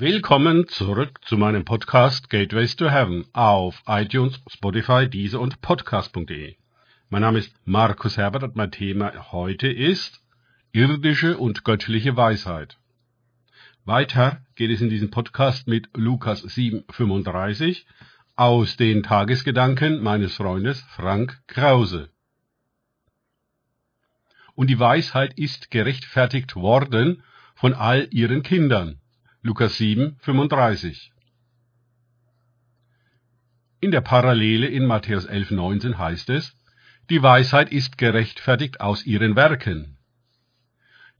Willkommen zurück zu meinem Podcast Gateways to Heaven auf iTunes, Spotify, Deezer und Podcast.de. Mein Name ist Markus Herbert und mein Thema heute ist irdische und göttliche Weisheit. Weiter geht es in diesem Podcast mit Lukas 7,35 aus den Tagesgedanken meines Freundes Frank Krause. Und die Weisheit ist gerechtfertigt worden von all ihren Kindern. Lukas 7, 35. In der Parallele in Matthäus 11, 19 heißt es, die Weisheit ist gerechtfertigt aus ihren Werken.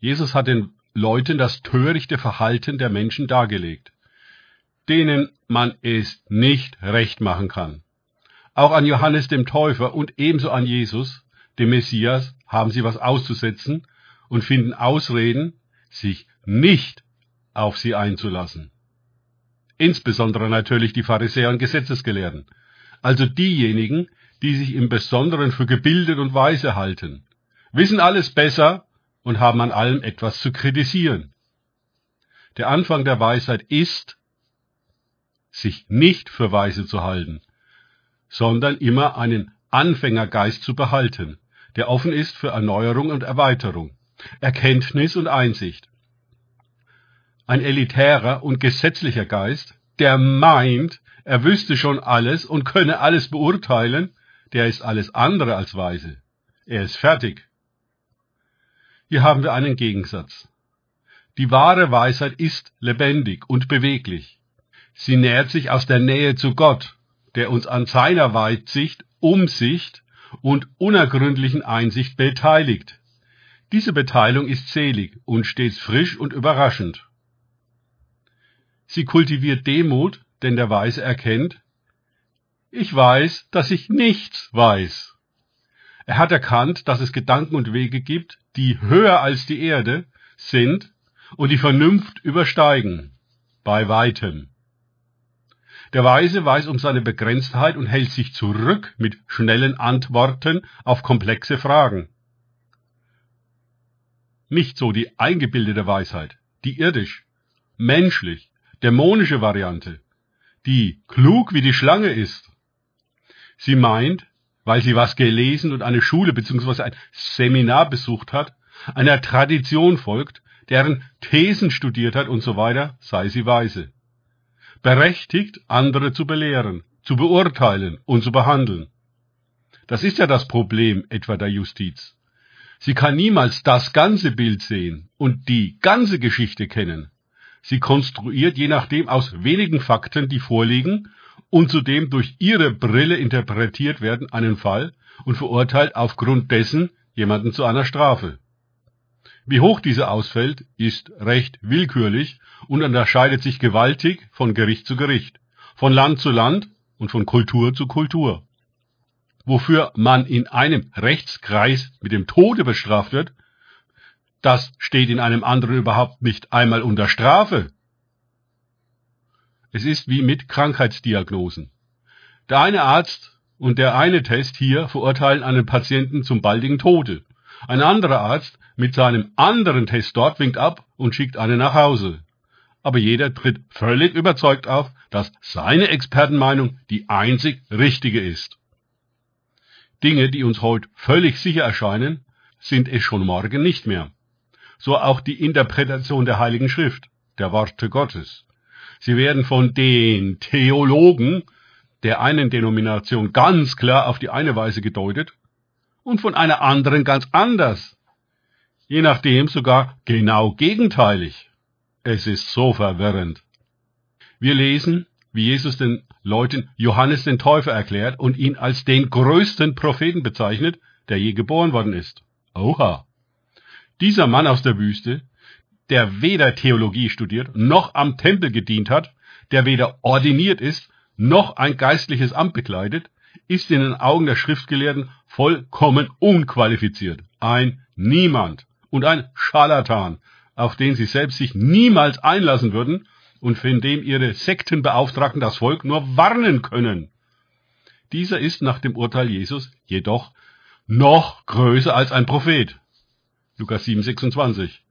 Jesus hat den Leuten das törichte Verhalten der Menschen dargelegt, denen man es nicht recht machen kann. Auch an Johannes dem Täufer und ebenso an Jesus, dem Messias, haben sie was auszusetzen und finden Ausreden, sich nicht auf sie einzulassen. Insbesondere natürlich die Pharisäer und Gesetzesgelehrten, also diejenigen, die sich im Besonderen für gebildet und weise halten, wissen alles besser und haben an allem etwas zu kritisieren. Der Anfang der Weisheit ist, sich nicht für weise zu halten, sondern immer einen Anfängergeist zu behalten, der offen ist für Erneuerung und Erweiterung, Erkenntnis und Einsicht. Ein elitärer und gesetzlicher Geist, der meint, er wüsste schon alles und könne alles beurteilen, der ist alles andere als weise. Er ist fertig. Hier haben wir einen Gegensatz. Die wahre Weisheit ist lebendig und beweglich. Sie nährt sich aus der Nähe zu Gott, der uns an seiner Weitsicht, Umsicht und unergründlichen Einsicht beteiligt. Diese Beteiligung ist selig und stets frisch und überraschend. Sie kultiviert Demut, denn der Weise erkennt, ich weiß, dass ich nichts weiß. Er hat erkannt, dass es Gedanken und Wege gibt, die höher als die Erde sind und die Vernunft übersteigen, bei weitem. Der Weise weiß um seine Begrenztheit und hält sich zurück mit schnellen Antworten auf komplexe Fragen. Nicht so die eingebildete Weisheit, die irdisch, menschlich, dämonische Variante, die klug wie die Schlange ist. Sie meint, weil sie was gelesen und eine Schule bzw. ein Seminar besucht hat, einer Tradition folgt, deren Thesen studiert hat und so weiter, sei sie weise berechtigt, andere zu belehren, zu beurteilen und zu behandeln. Das ist ja das Problem etwa der Justiz. Sie kann niemals das ganze Bild sehen und die ganze Geschichte kennen. Sie konstruiert je nachdem aus wenigen Fakten, die vorliegen und zudem durch ihre Brille interpretiert werden einen Fall und verurteilt aufgrund dessen jemanden zu einer Strafe. Wie hoch diese ausfällt, ist recht willkürlich und unterscheidet sich gewaltig von Gericht zu Gericht, von Land zu Land und von Kultur zu Kultur. Wofür man in einem Rechtskreis mit dem Tode bestraft wird, das steht in einem anderen überhaupt nicht einmal unter Strafe. Es ist wie mit Krankheitsdiagnosen. Der eine Arzt und der eine Test hier verurteilen einen Patienten zum baldigen Tode. Ein anderer Arzt mit seinem anderen Test dort winkt ab und schickt einen nach Hause. Aber jeder tritt völlig überzeugt auf, dass seine Expertenmeinung die einzig richtige ist. Dinge, die uns heute völlig sicher erscheinen, sind es schon morgen nicht mehr. So auch die Interpretation der Heiligen Schrift, der Worte Gottes. Sie werden von den Theologen der einen Denomination ganz klar auf die eine Weise gedeutet und von einer anderen ganz anders je nachdem sogar genau gegenteilig. Es ist so verwirrend. Wir lesen, wie Jesus den Leuten Johannes den Täufer erklärt und ihn als den größten Propheten bezeichnet, der je geboren worden ist. Oha. Dieser Mann aus der Wüste, der weder Theologie studiert, noch am Tempel gedient hat, der weder ordiniert ist, noch ein geistliches Amt bekleidet, ist in den Augen der Schriftgelehrten vollkommen unqualifiziert. Ein Niemand und ein Scharlatan, auf den sie selbst sich niemals einlassen würden und von dem ihre Sektenbeauftragten das Volk nur warnen können. Dieser ist nach dem Urteil Jesus jedoch noch größer als ein Prophet. Lukas 7, 26.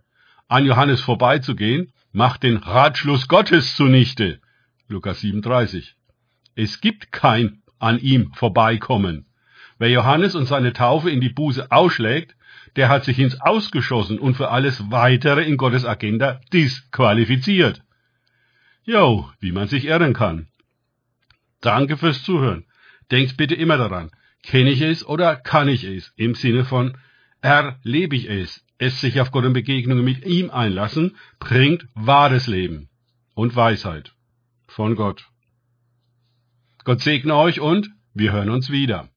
An Johannes vorbeizugehen, macht den Ratschluss Gottes zunichte. Lukas 37. Es gibt kein an ihm vorbeikommen. Wer Johannes und seine Taufe in die Buße ausschlägt, der hat sich ins Ausgeschossen und für alles Weitere in Gottes Agenda disqualifiziert. Jo, wie man sich irren kann. Danke fürs Zuhören. Denkt bitte immer daran, kenne ich es oder kann ich es? Im Sinne von erlebe ich es. Es sich auf Gott und Begegnungen mit ihm einlassen, bringt wahres Leben und Weisheit von Gott. Gott segne euch und wir hören uns wieder.